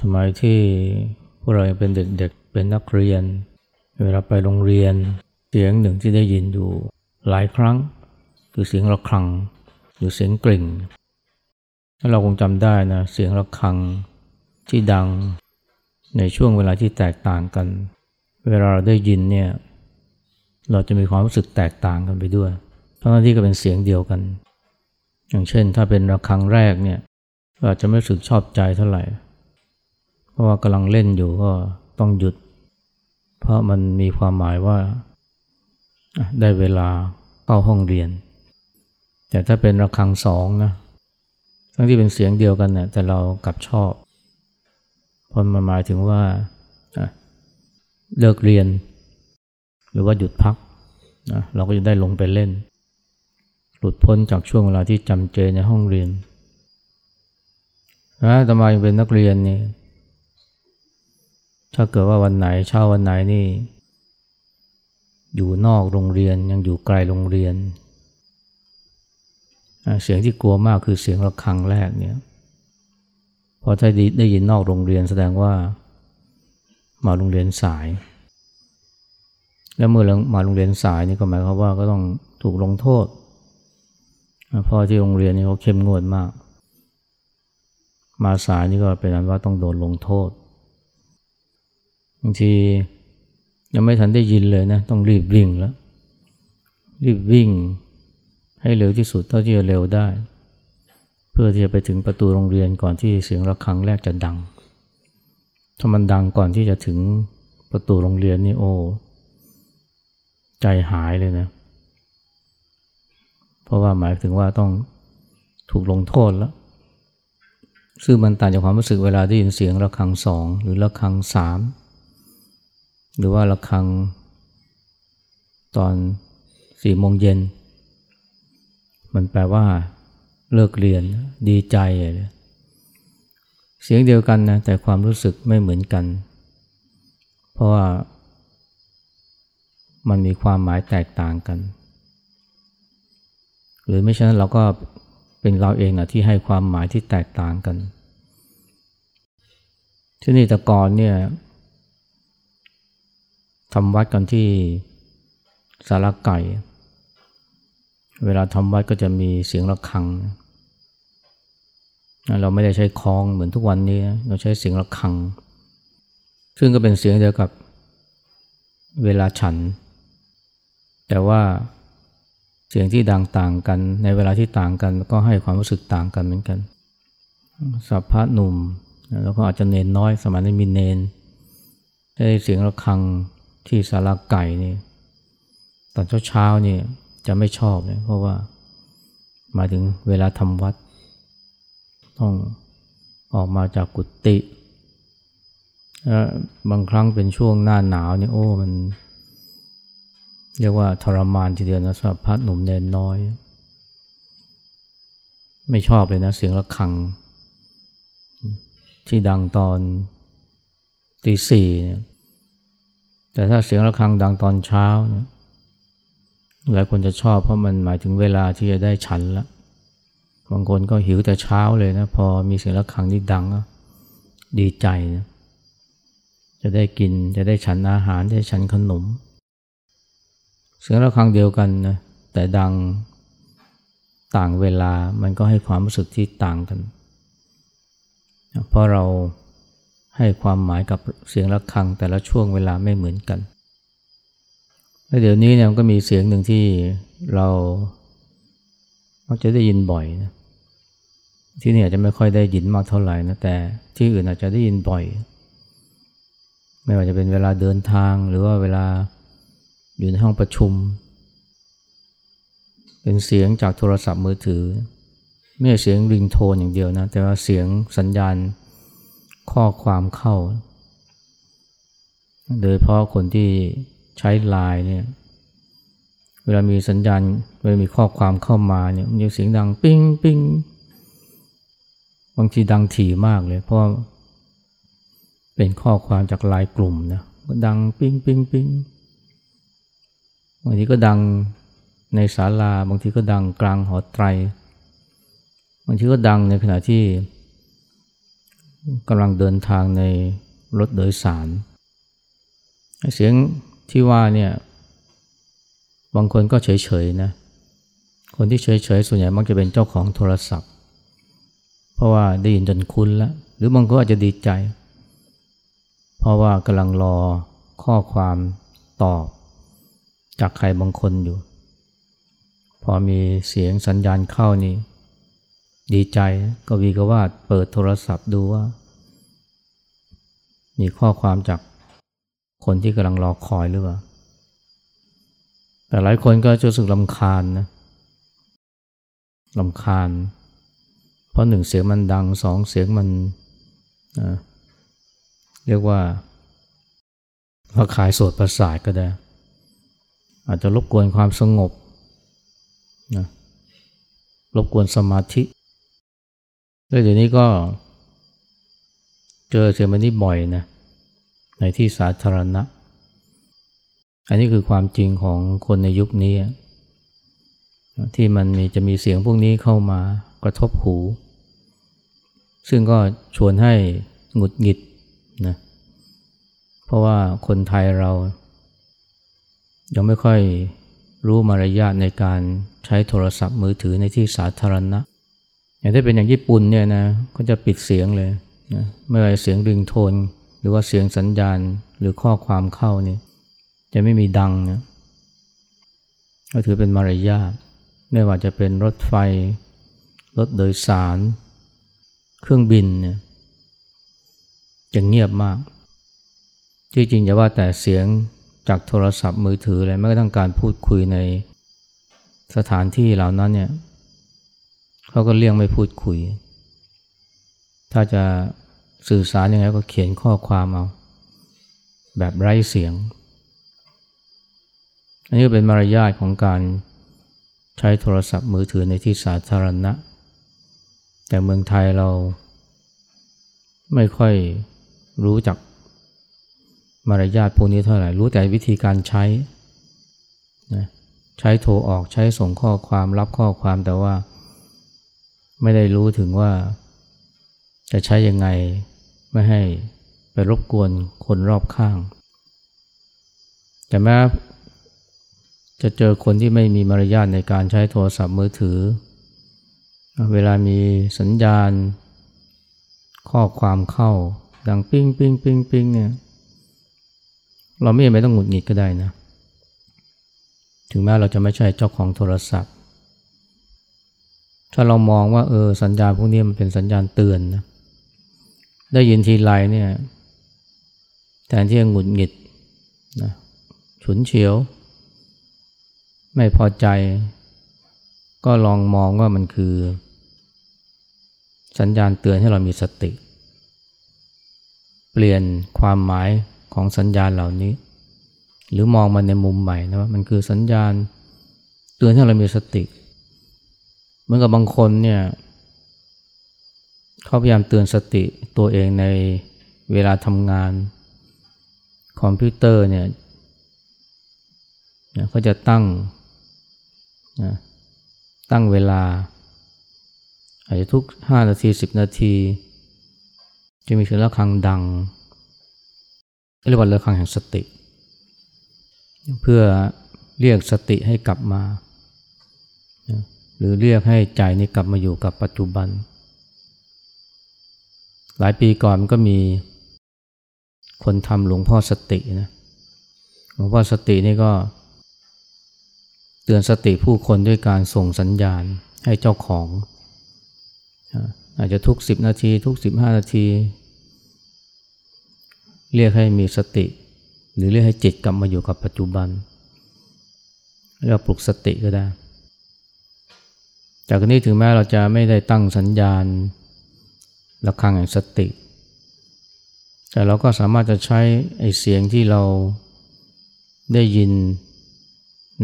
สมัยที่พวกเราเป็นเด็กๆ เป็นนักเรียน เวลาไปโรงเรียน เสียงหนึ่งที่ได้ยินอยู่หลายครั้ง คือเสียงระฆังหรือเสียงกริ่งเราคงจำได้นะเสียงระฆังที่ดังในช่วงเวลาที่แตกต่างกัน เวลาเราได้ยินเนี่ยเราจะมีความรู้สึกแตกต่างกันไปด้วยทั้งที่ก็เป็นเสียงเดียวกัน อย่างเช่น ถ้าเป็นระฆังแรกเนี่ยเราจะไม่รู้สึกชอบใจเท่าไหร่ เพราะว่ากำลังเล่นอยู่ก็ต้องหยุด เพราะมันมีความหมายว่าได้เวลาเข้าห้องเรียน แต่ถ้าเป็นระฆังสองนะทั้งที่เป็นเสียงเดียวกันนะแต่เรากลับชอบเพราะมันหมายถึงว่าเลิกเรียน หรือว่าหยุดพักนะเราก็จะได้ลงไปเล่น หลุดพ้นจากช่วงเวลาที่จำเจในห้องเรียนนะทำไมเป็นนักเรียนนี่ ถ้าเกิดว่าวันไหนเช้าวันไหนนี่ อยู่นอกโรงเรียนยังอยู่ไกลโรงเรียน เสียงที่กลัวมากคือเสียงระฆังแรกเนี่ยพอถ้าได้ยินนอกโรงเรียนแสดงว่า มาโรงเรียนสาย แล้วเมื่อมาโรงเรียนสายนี่ก็หมายความว่าก็ต้องถูกลงโทษเพราะที่โรงเรียนนี่เขาเข้มงวดมาก มาสายนี่ก็เป็นอันว่าต้องโดนลงโทษางทียังไม่ทันได้ยินเลยนะ ต้องรีบวิ่งแล้ว รีบวิ่งให้เร็วที่สุดเท่าที่จะเร็วได้ เพื่อที่จะไปถึงประตูโรงเรียนก่อนที่เสียงระฆังแรกจะดัง ถ้ามันดังก่อนที่จะถึงประตูโรงเรียนนี่โอ้ใจหายเลยนะ เพราะว่าหมายถึงว่าต้องถูกลงโทษแล้วซึ่งมันต่างจากความรู้สึกเวลาได้ยินเสียงระฆังสองหรือระฆังสาม หรือว่าระฆังตอนสี่โมงเย็น มันแปลว่าเลิกเรียนดีใจเลยเสียงเดียวกันนะแต่ความรู้สึกไม่เหมือนกัน เพราะว่ามันมีความหมายแตกต่างกัน หรือไม่ใช่นั้นเราก็เป็นเราเองนะที่ให้ความหมายที่แตกต่างกัน ที่นี่แต่ก่อนเนี่ย ทำวัดกันที่สารไก่ เวลาทำวัดก็จะมีเสียงระฆัง เราไม่ได้ใช้คลองเหมือนทุกวันนี้ เราใช้เสียงระฆัง ซึ่งก็เป็นเสียงเดียวกับเวลาฉัน แต่ว่าเสียงที่ดังต่างกัน ในเวลาที่ต่างกัน ก็ให้ความรู้สึกต่างกันเหมือนกันสัพพะหนุ่ม แล้วก็อาจจะเนนน้อย สมัยนี้มีเนนได้เสียงระฆัง ที่สาราไก่นี่ตอนเช้าๆนี่จะไม่ชอบเลยเพราะว่ามาถึงเวลาทำวัด ต้องออกมาจากกุฏิบางครั้งเป็นช่วงหน้าหนาวนี่โอ้มัน เรียกว่าทรมานทีเดียวนะสำหรับพระหนุ่มเนนน้อย ไม่ชอบเลยนะเสียงระฆัง ที่ดังตอนตีสี่เนี่ย แต่ถ้าเสียงะระฆังดังตอนเช้าหลายคนจะชอบเพราะมันหมายถึงเวลาที่จะได้ฉันละ บางคนก็หิวแต่เช้าเลยนะ พอมีเสียงะระฆังที่ดังก็ดีใจนะจะได้กินจะได้ฉันอาหารได้ฉันขนม เสียงะระฆังเดียวกันนะแต่ดังต่างเวลามันก็ให้ความรู้สึกที่ต่างกัน เพราะเรา ให้ความหมายกับเสียงะระฆังแต่ละช่วงเวลาไม่เหมือนกัน และเดี๋ยวนี้เนี่ยมันก็มีเสียงหนึ่งที่เรามักจะได้ยินบ่อยนะที่นี่อาจจะไม่ค่อยได้ยินมากเท่าไหร่นะแต่ที่อื่นอาจจะได้ยินบ่อย ไม่ว่าจะเป็นเวลาเดินทางหรือว่าเวลาอยู่ในห้องประชุม เป็นเสียงจากโทรศัพท์มือถือ ไม่ใช่เสียงริงโทนอย่างเดียวนะแต่ว่าเสียงสัญญาณ ข้อความเข้า โดยเพราะคนที่ใช้ไลน์เนี่ยเวลามีสัญญาณเวลามีข้อความเข้ามาเนี่ยมันจะเสียงดังปิ้งปิ้งบางทีดังถี่มากเลย เพราะเป็นข้อความจากไลน์กลุ่มนะก็ดังปิ้งปิ้งปิ้งบางทีก็ดังในศาลา บางทีก็ดังกลางหอไตรบางทีก็ดังในขณะที่ กำลังเดินทางในรถโดยสาร เสียงที่ว่าเนี่ยบางคนก็เฉยๆนะ คนที่เฉยๆส่วนใหญ่มักจะเป็นเจ้าของโทรศัพท์ เพราะว่าได้ยินจนคุ้นแล้ว หรือบางคนอาจจะดีใจ เพราะว่ากำลังรอข้อความตอบ จากใครบางคนอยู่ พอมีเสียงสัญญาณเข้านี่ ดีใจก็วีก็ว่าเปิดโทรศัพท์ดูว่า มีข้อความจากคนที่กำลังรอคอยหรือเปล่า แต่หลายคนก็จะรู้สึกลำคาญนะลำคาญ เพราะหนึ่งเสียงมันดังสองเสียงมันเรียกว่าว่าขายโสดประสาทก็ได้ อาจจะรบกวนความสงบนะรบกวนสมาธิ แล้วเดี๋ยวนี้ก็เจอเสียงมันนี่บ่อยนะ ในที่สาธารณะ อันนี้คือความจริงของคนในยุคนี้ ที่มันมีจะมีเสียงพวกนี้เข้ามากระทบหู ซึ่งก็ชวนให้หงุดหงิดนะ เพราะว่าคนไทยเรา ยังไม่ค่อยรู้มารยาทในการใช้โทรศัพท์มือถือในที่สาธารณะ อย่างที่เป็นอย่างญี่ปุ่นเนี่ยนะก็จะปิดเสียงเลยนะไม่ว่าเสียงริงโทน หรือว่าเสียงสัญญาณหรือข้อความเข้านี่จะไม่มีดังนะก็ถือเป็นมารยาทไม่ว่าจะเป็นรถไฟ รถโดยสาร เครื่องบินเนี่ยจะเงียบมาก ที่จริงจะว่าแต่เสียงจากโทรศัพท์มือถืออะไรไม่กระทั่งการพูดคุยในสถานที่เหล่านั้นเนี่ย เขาก็เลี่ยงไม่พูดคุย ถ้าจะสื่อสารยังไงก็เขียนข้อความเอา แบบไร้เสียง อันนี้เป็นมารยาทของการใช้โทรศัพท์มือถือในที่สาธารณะ แต่เมืองไทยเราไม่ค่อยรู้จักมารยาทพวกนี้เท่าไหร่ รู้แต่วิธีการใช้นะใช้โทรออกใช้ส่งข้อความรับข้อความแต่ว่า ไม่ได้รู้ถึงว่า จะใช้ยังไงไม่ให้ไปรบกวนคนรอบข้าง แต่แม้จะเจอคนที่ไม่มีมารยาทในการใช้โทรศัพท์มือถือ เวลามีสัญญาณ ข้อความเข้า ดังปิ้งปิ้งปิ้งปิ้งเนี่ย เราไม่จำเป็นต้องหงุดหงิดก็ได้นะ ถึงแม้เราจะไม่ใช่เจ้าของโทรศัพท์ ถ้าเรามองว่าเออสัญญาณพวกนี้มันเป็นสัญญาณเตือนนะได้ยินทีไรเนี่ยแทนที่จะหงุดหงิดนะฉุนเฉียว ไม่พอใจ ก็ลองมองว่ามันคือ สัญญาณเตือนให้เรามีสติ เปลี่ยนความหมายของสัญญาณเหล่านี้ หรือมองมันในมุมใหม่นะว่ามันคือสัญญาณเตือนให้เรามีสติ เหมือนกับบางคนเนี่ยเขาพยายามเตือนสติตัวเองในเวลาทำงาน คอมพิวเตอร์เนี่ยเขาจะตั้งนะตั้งเวลา อาจจะทุก 5 นาที 10 นาที จะมีเสียงะระฆังดังเรียกว่าระฆังแห่งสติ เพื่อเรียกสติให้กลับมา หรือเรียกให้ใจนี้กลับมาอยู่กับปัจจุบัน หลายปีก่อนมันก็มีคนทำหลวงพ่อสตินะหลวงพ่อสตินี่ก็ เตือนสติผู้คนด้วยการส่งสัญญาณให้เจ้าของอาจจะทุกสิบนาที ทุกสิบห้านาที เรียกให้มีสติ หรือเรียกให้จิตกลับมาอยู่กับปัจจุบันเรียกปลุกสติก็ได้ จากนี้ถึงแม้เราจะไม่ได้ตั้งสัญญาณระฆังแห่งสติ แต่เราก็สามารถจะใช้ไอ้เสียงที่เราได้ยิน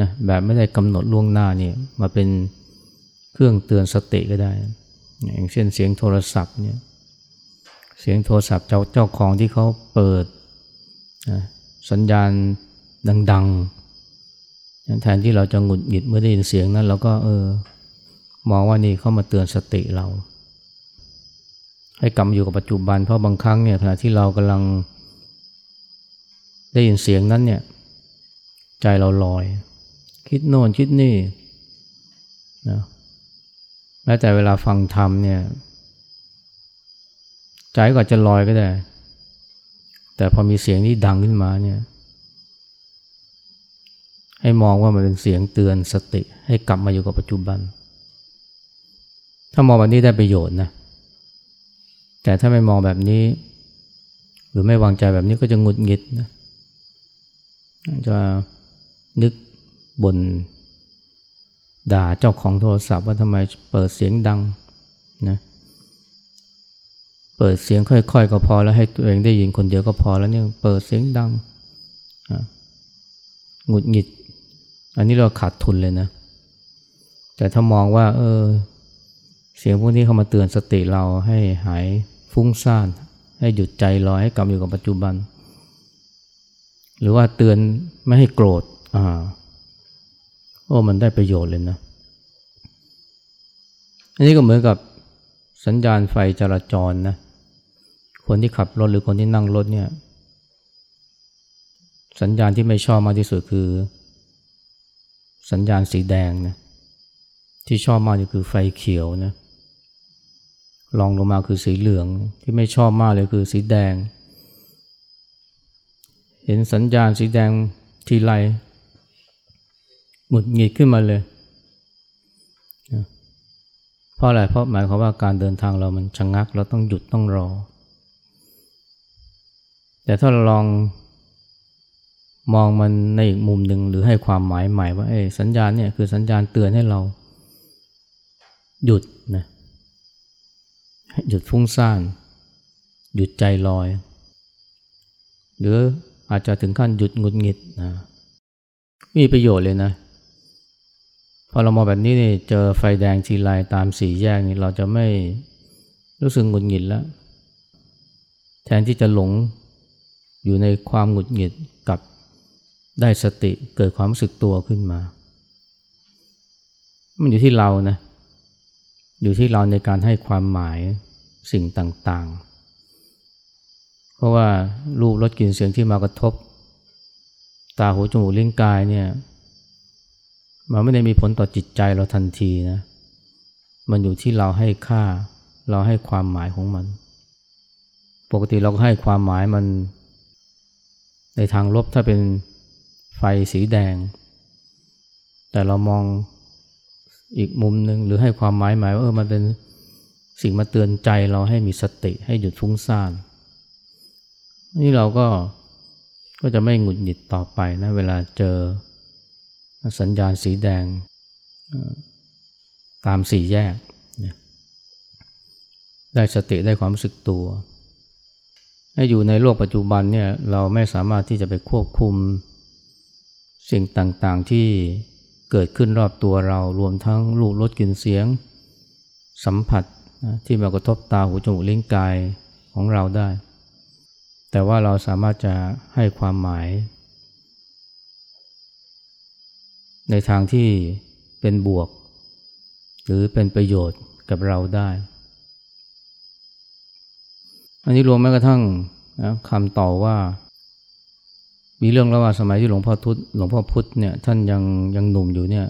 นะแบบไม่ได้กำหนดล่วงหน้าเนี่ยมาเป็นเครื่องเตือนสติก็ได้ อย่างเช่นเสียงโทรศัพท์เนี่ยเสียงโทรศัพท์เจ้าเจ้าของที่เขาเปิดสัญญาณดัง ๆ แทนที่เราจะหงุดหงิดเมื่อได้ยินเสียงนั้นเราก็เออ มองว่านี่เขามาเตือนสติเรา ให้กลับมาอยู่กับปัจจุบัน เพราะบางครั้งเนี่ยขณะที่เรากำลังได้ยินเสียงนั้นเนี่ยใจเราลอย คิดโน่นคิดนี่นะแม้แต่เวลาฟังธรรมเนี่ยใจก็จะลอยก็ได้ แต่พอมีเสียงนี้ดังขึ้นมาเนี่ยให้มองว่ามันเป็นเสียงเตือนสติ ให้กลับมาอยู่กับปัจจุบัน ถ้ามองแบบนี้ได้ประโยชน์นะ แต่ถ้าไม่มองแบบนี้ หรือไม่วางใจแบบนี้ก็จะงุดหงิดนะจะนึกบนด่าเจ้าของโทรศัพท์ว่าทำไมเปิดเสียงดังนะเปิดเสียงค่อยๆก็พอแล้วให้ตัวเองได้ยินคนเดียวก็พอแล้วเนี่ยเปิดเสียงดังหงุดหงิด อันนี้เราขาดทุนเลยนะ แต่ถ้ามองว่า เออ เสียงพวกนี้เข้ามาเตือนสติเราให้หายฟุ้งซ่าน ให้หยุดใจลอยให้กลับอยู่กับปัจจุบัน หรือว่าเตือนไม่ให้โกรธอ่าโอ้มันได้ประโยชน์เลยนะ อันนี้ก็เหมือนกับสัญญาณไฟจราจรนะ คนที่ขับรถหรือคนที่นั่งรถเนี่ย สัญญาณที่ไม่ชอบมากที่สุดคือ สัญญาณสีแดงนะ ที่ชอบมากนี่คือไฟเขียวนะ ลองลงมาคือสีเหลืองที่ไม่ชอบมากเลยคือสีแดง เห็นสัญญาณสีแดงทีไรหงุดหงิดขึ้นมาเลยเพราะอะไรเพราะหมายความว่าการเดินทางเรามันชะงงัก เราต้องหยุดต้องรอ แต่ถ้าเราลองมองมันในอีกมุมหนึ่งหรือให้ความหมายใหม่ว่าสัญญาณเนี่ยคือสัญญาณเตือนให้เราหยุดนะ หยุดฟุ้งซ่าน หยุดใจลอย หรืออาจจะถึงขั้นหยุดงุดหงิดนะมีประโยชน์เลยนะ พอเรามองแบบนี้นี่เจอไฟแดงทีไรตามสี่แยกนี่เราจะไม่รู้สึกหงุดหงิดแล้ว แทนที่จะหลงอยู่ในความหงุดหงิดกับได้สติเกิดความรู้สึกตัวขึ้นมา มันอยู่ที่เรานะ อยู่ที่เราในการให้ความหมายสิ่งต่างๆ เพราะว่ารูปรสกลิ่นเสียงที่มากระทบ ตาหูจมูกลิ้นกายเนี่ยมันไม่ได้มีผลต่อจิตใจเราทันทีนะ มันอยู่ที่เราให้ค่า เราให้ความหมายของมัน ปกติเราก็ให้ความหมายมัน ในทางลบถ้าเป็นไฟสีแดง แต่เรามอง อีกมุมหนึ่งหรือให้ความหมายหมายว่าเออมันเป็นสิ่งมาเตือนใจเราให้มีสติให้หยุดฟุ้งซ่าน นี่เราก็ก็จะไม่หงุดหงิดต่อไปนะเวลาเจอสัญญาณสีแดงตามสี่แยก ได้สติได้ความรู้สึกตัวให้อยู่ในโลกปัจจุบันเนี่ยเราไม่สามารถที่จะไปควบคุมสิ่งต่างๆที่ เกิดขึ้นรอบตัวเรารวมทั้งลูกรสกลิ่นเสียง สัมผัสที่มากระทบตาหูจมูกลิ้นกายของเราได้ แต่ว่าเราสามารถจะให้ความหมาย ในทางที่เป็นบวก หรือเป็นประโยชน์กับเราได้ อันนี้รวมแม้กระทั่งนะคำต่อว่า มีเรื่องแล้วว่าสมัยที่หลวงพ่อทุตหลวงพ่อพุธเนี่ยท่านยังยังหนุ่มอยู่เนี่ย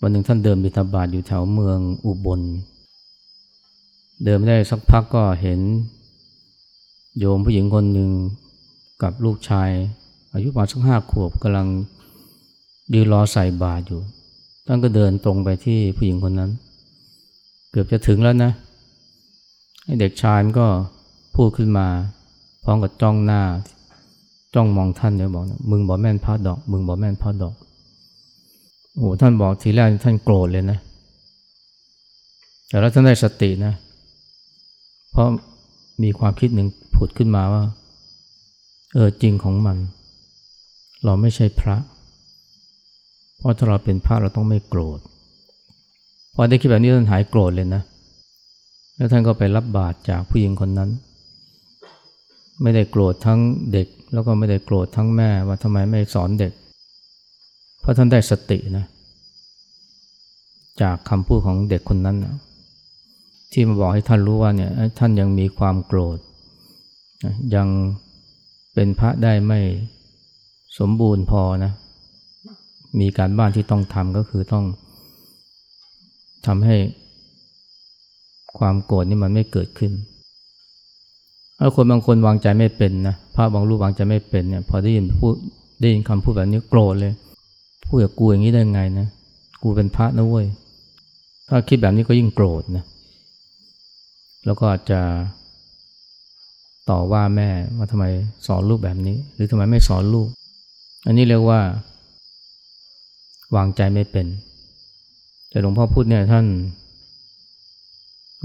วันหนึ่งท่านเดินบิณฑบาตอยู่แถวเมืองอุบล เดินไม่ได้สักพักก็เห็น โยมผู้หญิงคนหนึ่งกับลูกชาย อายุประมาณสักห้าขวบกำลังยืนรอใส่บาตรอยู่ ท่านก็เดินตรงไปที่ผู้หญิงคนนั้น เกือบจะถึงแล้วนะเด็กชายก็พูดขึ้นมาพร้อมกับจ้องหน้า จ้องมองท่านเนี่ยบอกมึงบอกแม่นพระดอก มึงบอกแม่นพระดอกโอ้ท่านบอกทีแรกท่านโกรธเลยนะ แต่แล้วท่านได้สตินะ เพราะมีความคิดหนึ่งผุดขึ้นมาว่า เออจริงของมัน เราไม่ใช่พระ เพราะถ้าเราเป็นพระเราต้องไม่โกรธพอได้คิดแบบนี้ท่านหายโกรธเลยนะ แล้วท่านก็ไปรับบาตรจากผู้หญิงคนนั้น ไม่ได้โกรธทั้งเด็ก แล้วก็ไม่ได้โกรธทั้งแม่ว่าทำไมไม่สอนเด็ก เพราะท่านได้สตินะ จากคำพูดของเด็กคนนั้นนะที่มาบอกให้ท่านรู้ว่าเนี่ยท่านยังมีความโกรธ ยังเป็นพระได้ไม่สมบูรณ์พอนะ มีการบ้านที่ต้องทำก็คือต้องทำให้ความโกรธนี่มันไม่เกิดขึ้น คนบางคนวางใจไม่เป็นนะพระบางรูปวางใจไม่เป็นเนี่ย พอได้ยินพูดได้ยินคำพูดแบบนี้โกรธเลยพูดกับกูอย่างนี้ได้ไงนะกูเป็นพระนะเว้ยถ้าคิดแบบนี้ก็ยิ่งโกรธนะแล้วก็อาจจะต่อว่าแม่ว่าทำไมสอนลูกแบบนี้ หรือทำไมไม่สอนลูก อันนี้เรียกว่า วางใจไม่เป็น แต่หลวงพ่อพูดเนี่ยท่าน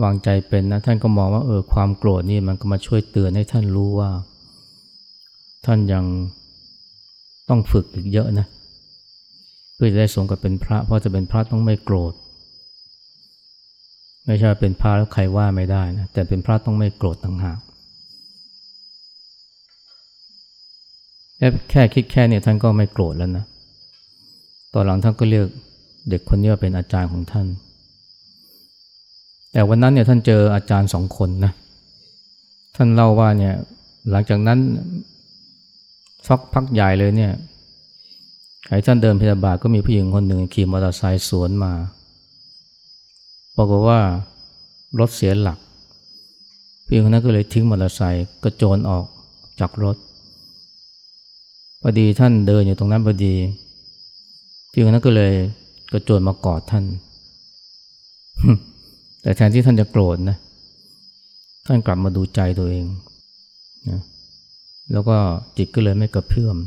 วางใจเป็นนะท่านก็มองว่าเออความโกรธนี่มันก็มาช่วยเตือนให้ท่านรู้ว่า ท่านยังต้องฝึกอีกเยอะนะเพื่อจะได้สมกับเป็นพระ เพราะจะเป็นพระต้องไม่โกรธ ไม่ใช่เป็นพระแล้วใครว่าไม่ได้นะแต่เป็นพระต้องไม่โกรธต่างหากแค่คิดแค่เนี่ยท่านก็ไม่โกรธแล้วนะตอนหลังท่านก็เรียกเด็กคนนี้ว่าเป็นอาจารย์ของท่าน แต่วันนั้นเนี่ยท่านเจออาจารย์สองคนนะท่านเล่าว่าเนี่ยหลังจากนั้นสักพักใหญ่เลยเนี่ยใครท่านเดินพิธบาก็มีผู้หญิงคนหนึ่งขี่มอเตอร์ไซค์สวนมาบอกว่ารถเสียหลักผู้หญิงคนนั้นก็เลยทิ้งมอเตอร์ไซค์กระโจนออกจากรถพอดีท่านเดินอยู่ตรงนั้นพอดีผู้หญิงคนนั้นก็เลยกระโจนมากอดท่าน แต่แทนที่ท่านจะโกรธนะท่านกลับมาดูใจตัวเองนะแล้วก็จิตก็เลยไม่กระเพื่อม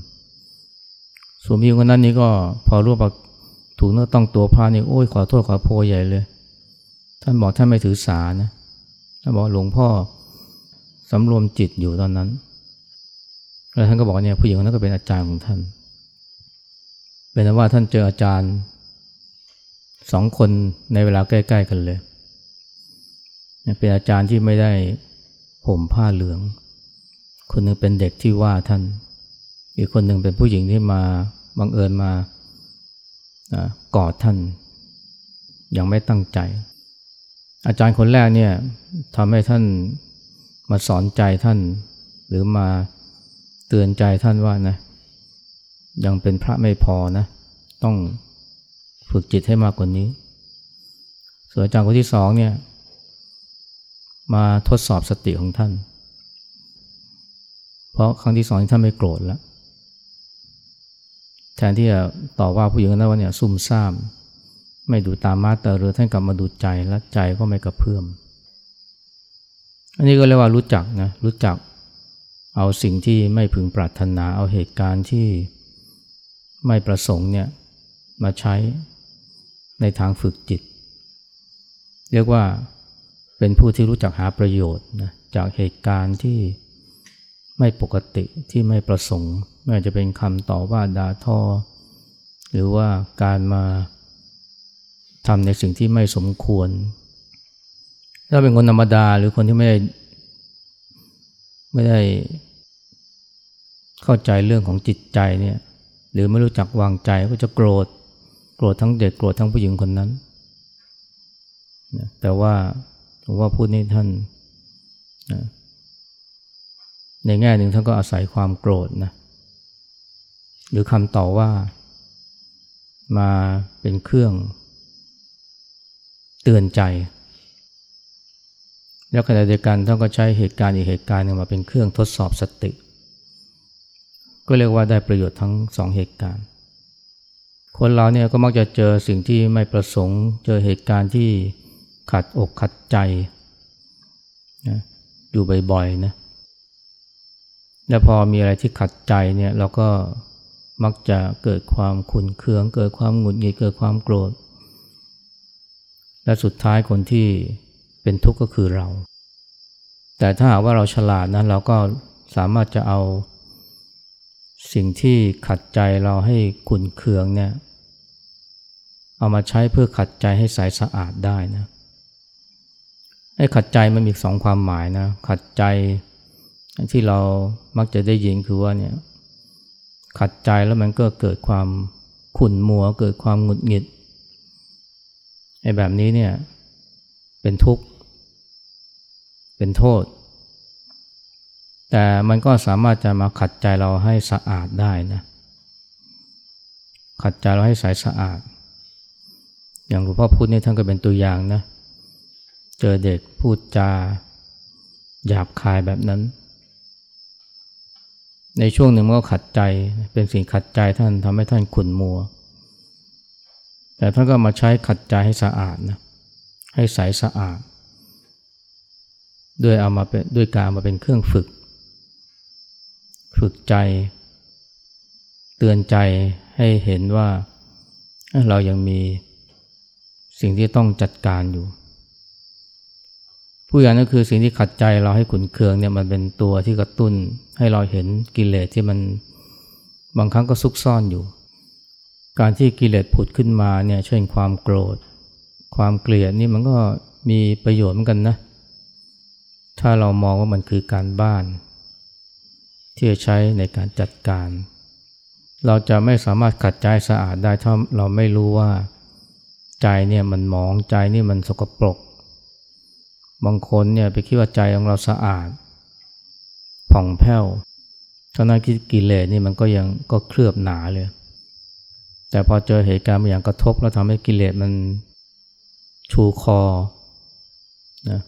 ส่วนพี่คนนั้นนี่ก็พอรู้ว่าถูกเนื้อต้องตัวพระนี่โอ้ยขอโทษขอโพยใหญ่เลย ท่านบอกท่านไม่ถือสานะท่านบอกหลวงพ่อสำรวมจิตอยู่ตอนนั้นแล้วท่านก็บอกเนี่ยผู้หญิงคนนั้นก็เป็นอาจารย์ของท่าน เป็นว่าท่านเจออาจารย์สองคนในเวลาใกล้ ๆ กันเลย เป็นอาจารย์ที่ไม่ได้ห่มผ้าเหลือง คนหนึ่งเป็นเด็กที่ว่าท่าน อีกคนหนึ่งเป็นผู้หญิงที่มาบังเอิญมากอดท่าน ยังไม่ตั้งใจ อาจารย์คนแรกเนี่ยทำให้ท่านมาสอนใจท่าน หรือมาเตือนใจท่านว่านะยังเป็นพระไม่พอนะ ต้องฝึกจิตให้มากกว่านี้ ส่วนอาจารย์คนที่สองเนี่ย มาทดสอบสติของท่าน เพราะครั้งที่สองท่านไม่โกรธแล้ว แทนที่จะต่อว่าผู้หญิงนั้นว่าเนี่ยซุ่มซ่าม ไม่ดูตามมาตาเรือท่านกลับมาดูใจและใจก็ไม่กระเพื่อม อันนี้ก็เรียกว่ารู้จักนะรู้จักเอาสิ่งที่ไม่พึงปรารถนาเอาเหตุการณ์ที่ไม่ประสงค์เนี่ยมาใช้ในทางฝึกจิต เรียกว่า เป็นผู้ที่รู้จักหาประโยชน์นะจากเหตุการณ์ที่ไม่ปกติที่ไม่ประสงค์ไม่ว่าจะเป็นคำต่อว่าด่าทอ หรือว่าการมาทำในสิ่งที่ไม่สมควร ถ้าเป็นคนธรรมดาหรือคนที่ไม่ได้ไม่ได้เข้าใจเรื่องของจิตใจเนี่ยหรือไม่รู้จักวางใจก็จะโกรธ โกรธทั้งเด็กโกรธทั้งผู้หญิงคนนั้น แต่ว่า ผมว่าพูดนี้ท่านนะในแง่หนึ่งท่านก็อาศัยความโกรธนะหรือคำต่อว่ามาเป็นเครื่องเตือนใจ แล้วขณะเดียวกันท่านก็ใช้เหตุการณ์อีกเหตุการณ์หนึ่งมาเป็นเครื่องทดสอบสติ ก็เรียกว่าได้ประโยชน์ทั้งสองเหตุการณ์ คนเราเนี่ยก็มักจะเจอสิ่งที่ไม่ประสงค์ เจอเหตุการณ์ที่ ขัดอกขัดใจนะอยู่บ่อยๆนะแล้วพอมีอะไรที่ขัดใจเนี่ยเราก็มักจะเกิดความขุนเคือง เกิดความหงุดหงิดเกิดความโกรธ และสุดท้ายคนที่เป็นทุกข์ก็คือเรา แต่ถ้าหากว่าเราฉลาดนะเราก็สามารถจะเอาสิ่งที่ขัดใจเราให้ขุนเคืองเนี่ยเอามาใช้เพื่อขัดใจให้ใสสะอาดได้นะ ไอ้ขัดใจมันมีสองความหมายนะ ขัดใจที่เรามักจะได้ยินคือว่าเนี่ยขัดใจแล้วมันก็เกิดความขุ่นมัว เกิดความหงุดหงิดไอ้แบบนี้เนี่ยเป็นทุกข์ เป็นโทษ แต่มันก็สามารถจะมาขัดใจเราให้สะอาดได้นะขัดใจเราให้ใสสะอาด อย่างหลวงพ่อพูดนี่ท่านก็เป็นตัวอย่างนะเจอเด็กพูดจาหยาบคายแบบนั้น ในช่วงหนึ่งมันก็ขัดใจเป็นสิ่งขัดใจท่านทำให้ท่านขุ่นมัว แต่ท่านก็มาใช้ขัดใจให้สะอาดนะให้ใสสะอาด ด้วยเอามาเป็นด้วยการมาเป็นเครื่องฝึก ฝึกใจ เตือนใจให้เห็นว่าเรายังมีสิ่งที่ต้องจัดการอยู่ ผู้อย่างนั้นคือสิ่งที่ขัดใจเราให้ขุนเคืองเนี่ยมันเป็นตัวที่กระตุ้นให้เราเห็นกิเลสที่มันบางครั้งก็ซุกซ่อนอยู่ การที่กิเลสผุดขึ้นมาเนี่ยเช่นความโกรธ ความเกลียดนี่มันก็มีประโยชน์เหมือนกันนะ ถ้าเรามองว่ามันคือการบ้าน ที่จะใช้ในการจัดการ เราจะไม่สามารถขัดใจสะอาดได้ถ้าเราไม่รู้ว่าใจเนี่ยมันหมองใจนี่มันสกปรก บางคนเนี่ยไปคิดว่าใจของเราสะอาด ผ่องแผ้วทั้งนั้นกิเลสนี่มันก็ยังก็เคลือบหนาเลย แต่พอเจอเหตุการณ์บางอย่างกระทบแล้วทำให้กิเลสมันชูคอนะ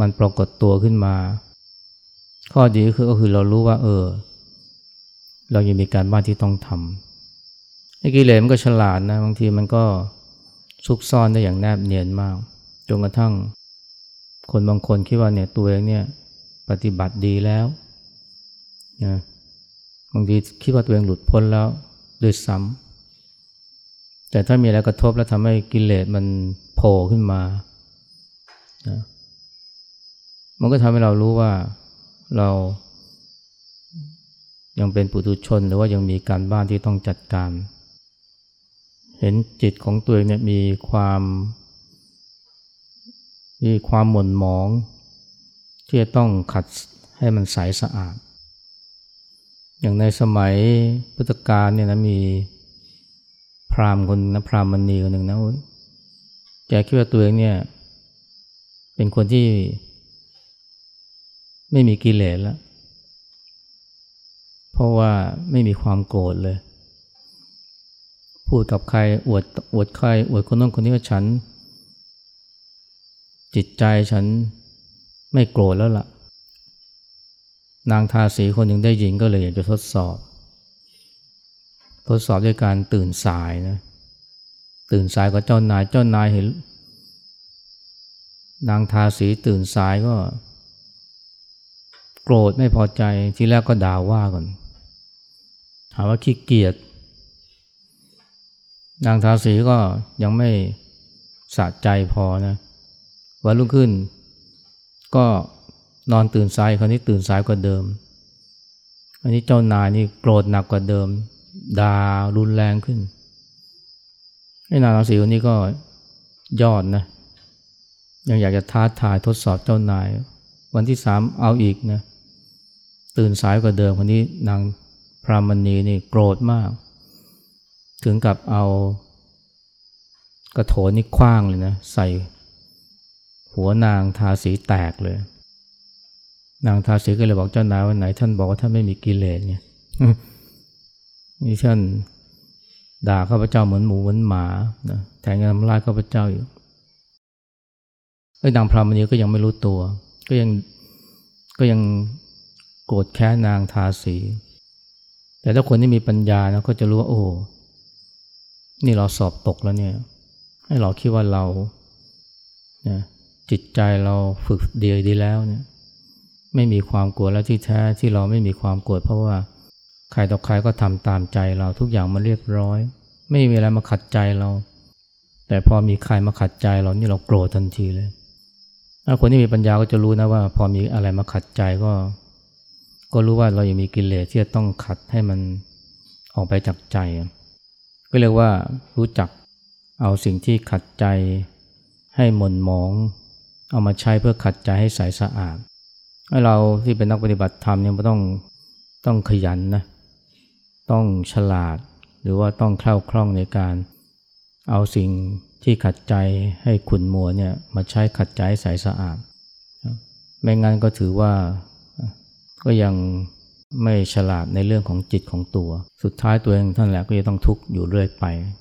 มันปรากฏตัวขึ้นมา ข้อดีก็คือก็คือเรารู้ว่า เออ เรายังมีการบ้านที่ต้องทำไอ้กิเลสมันก็ฉลาดนะบางทีมันก็ซุกซ่อนได้อย่างแนบเนียนมากจนกระทั่ง คนบางคนคิดว่าเนี่ยตัวเองเนี่ยปฏิบัติดีแล้วนะบางทีคิดว่าตัวเองหลุดพ้นแล้วด้วยซ้ำแต่ถ้ามีอะไรกระทบแล้วทำให้กิเลสมันโผล่ขึ้นมานะมันก็ทำให้เรารู้ว่าเรายังเป็นปุถุชนหรือว่ายังมีการบ้านที่ต้องจัดการ เห็นจิตของตัวเองเนี่ยมีความ มีความหม่นหมอง ที่จะต้องขัดให้มันใสสะอาด อย่างในสมัยพุทธกาลเนี่ยนะมีพราหมณ์คนนะพราหมณีคนหนึ่งนะแกคิดว่าตัวเองเนี่ยเป็นคนที่ไม่มีกิเลสแล้ว เพราะว่าไม่มีความโกรธเลย พูดกับใครอวดอวดใครอวดคนนู้นคนนี้ว่าฉัน จิตใจฉันไม่โกรธแล้วละ่ะ นางทาสีคนหนึ่งได้ยินก็เลยอยากจะทดสอบ ทดสอบด้วยการตื่นสายนะ ตื่นสายกับเจ้านาย เจ้านายเห็น นางทาสีตื่นสายก็ โกรธไม่พอใจทีแรกก็ด่าว่าก่อนถามว่าขี้เกียจ นางทาสีก็ยังไม่สะใจพอนะ วันรุ่งขึ้น ก็นอนตื่นสายคราวนี้ตื่นสายกว่าเดิม อันนี้เจ้านายนี่โกรธหนักกว่าเดิมด่ารุนแรงขึ้นไอ้นางราศีคนนี้ก็ยอดนะ ยังอยากจะท้าทายทดสอบเจ้านาย วันที่สามเอาอีกนะตื่นสายกว่าเดิมคนนี้นางพรามณีนี่โกรธมาก ถึงกับเอากระโถนนี่คว้างเลยนะ ใส่ หัวนางทาสีแตกเลย นางทาสีก็เลยบอกเจ้านายวันไหน ท่านบอกว่าท่านไม่มีกิเลสเนี่ยนี่ท่านด่าข้าพเจ้าเหมือนหมูเหมือนหมานะแทงกันทำลายข้าพเจ้าอยู่ไอ้นางพรามณีก็ยังไม่รู้ตัว ก็ยังก็ยังโกรธแค้นนางทาสี แต่ถ้าคนที่มีปัญญานะก็จะรู้ว่าโอ้นี่เราสอบตกแล้วเนี่ย ให้เราคิดว่าเรานะ จิตใจเราฝึกดีดีแล้วเนี่ยไม่มีความกลัวแล้วที่แท้ที่เราไม่มีความกลัวเพราะว่าใครต่อใครก็ทำตามใจเราทุกอย่างมันเรียบร้อย ไม่มีอะไรมาขัดใจเรา แต่พอมีใครมาขัดใจเรานี่เราโกรธทันทีเลยถ้าคนที่มีปัญญาก็จะรู้นะว่า พอมีอะไรมาขัดใจก็ ก็รู้ว่าเรายังมีกิเลสที่จะต้องขัดให้มันออกไปจากใจ ก็เรียกว่ารู้จักเอาสิ่งที่ขัดใจให้หม่นหมอง เอามาใช้เพื่อขัดใจให้ใสสะอาดให้เราที่เป็นนักปฏิบัติธรรมเนี่ยมันต้องต้องขยันนะต้องฉลาด หรือว่าต้องคล่าคล่องในการ เอาสิ่งที่ขัดใจให้ขุนมัวเนี่ยมาใช้ขัดใจใสสะอาด ไม่งั้นก็ถือว่าก็ยังไม่ฉลาดในเรื่องของจิตของตัว สุดท้ายตัวเองท่านแหละก็จะต้องทุกข์อยู่เรื่อยไป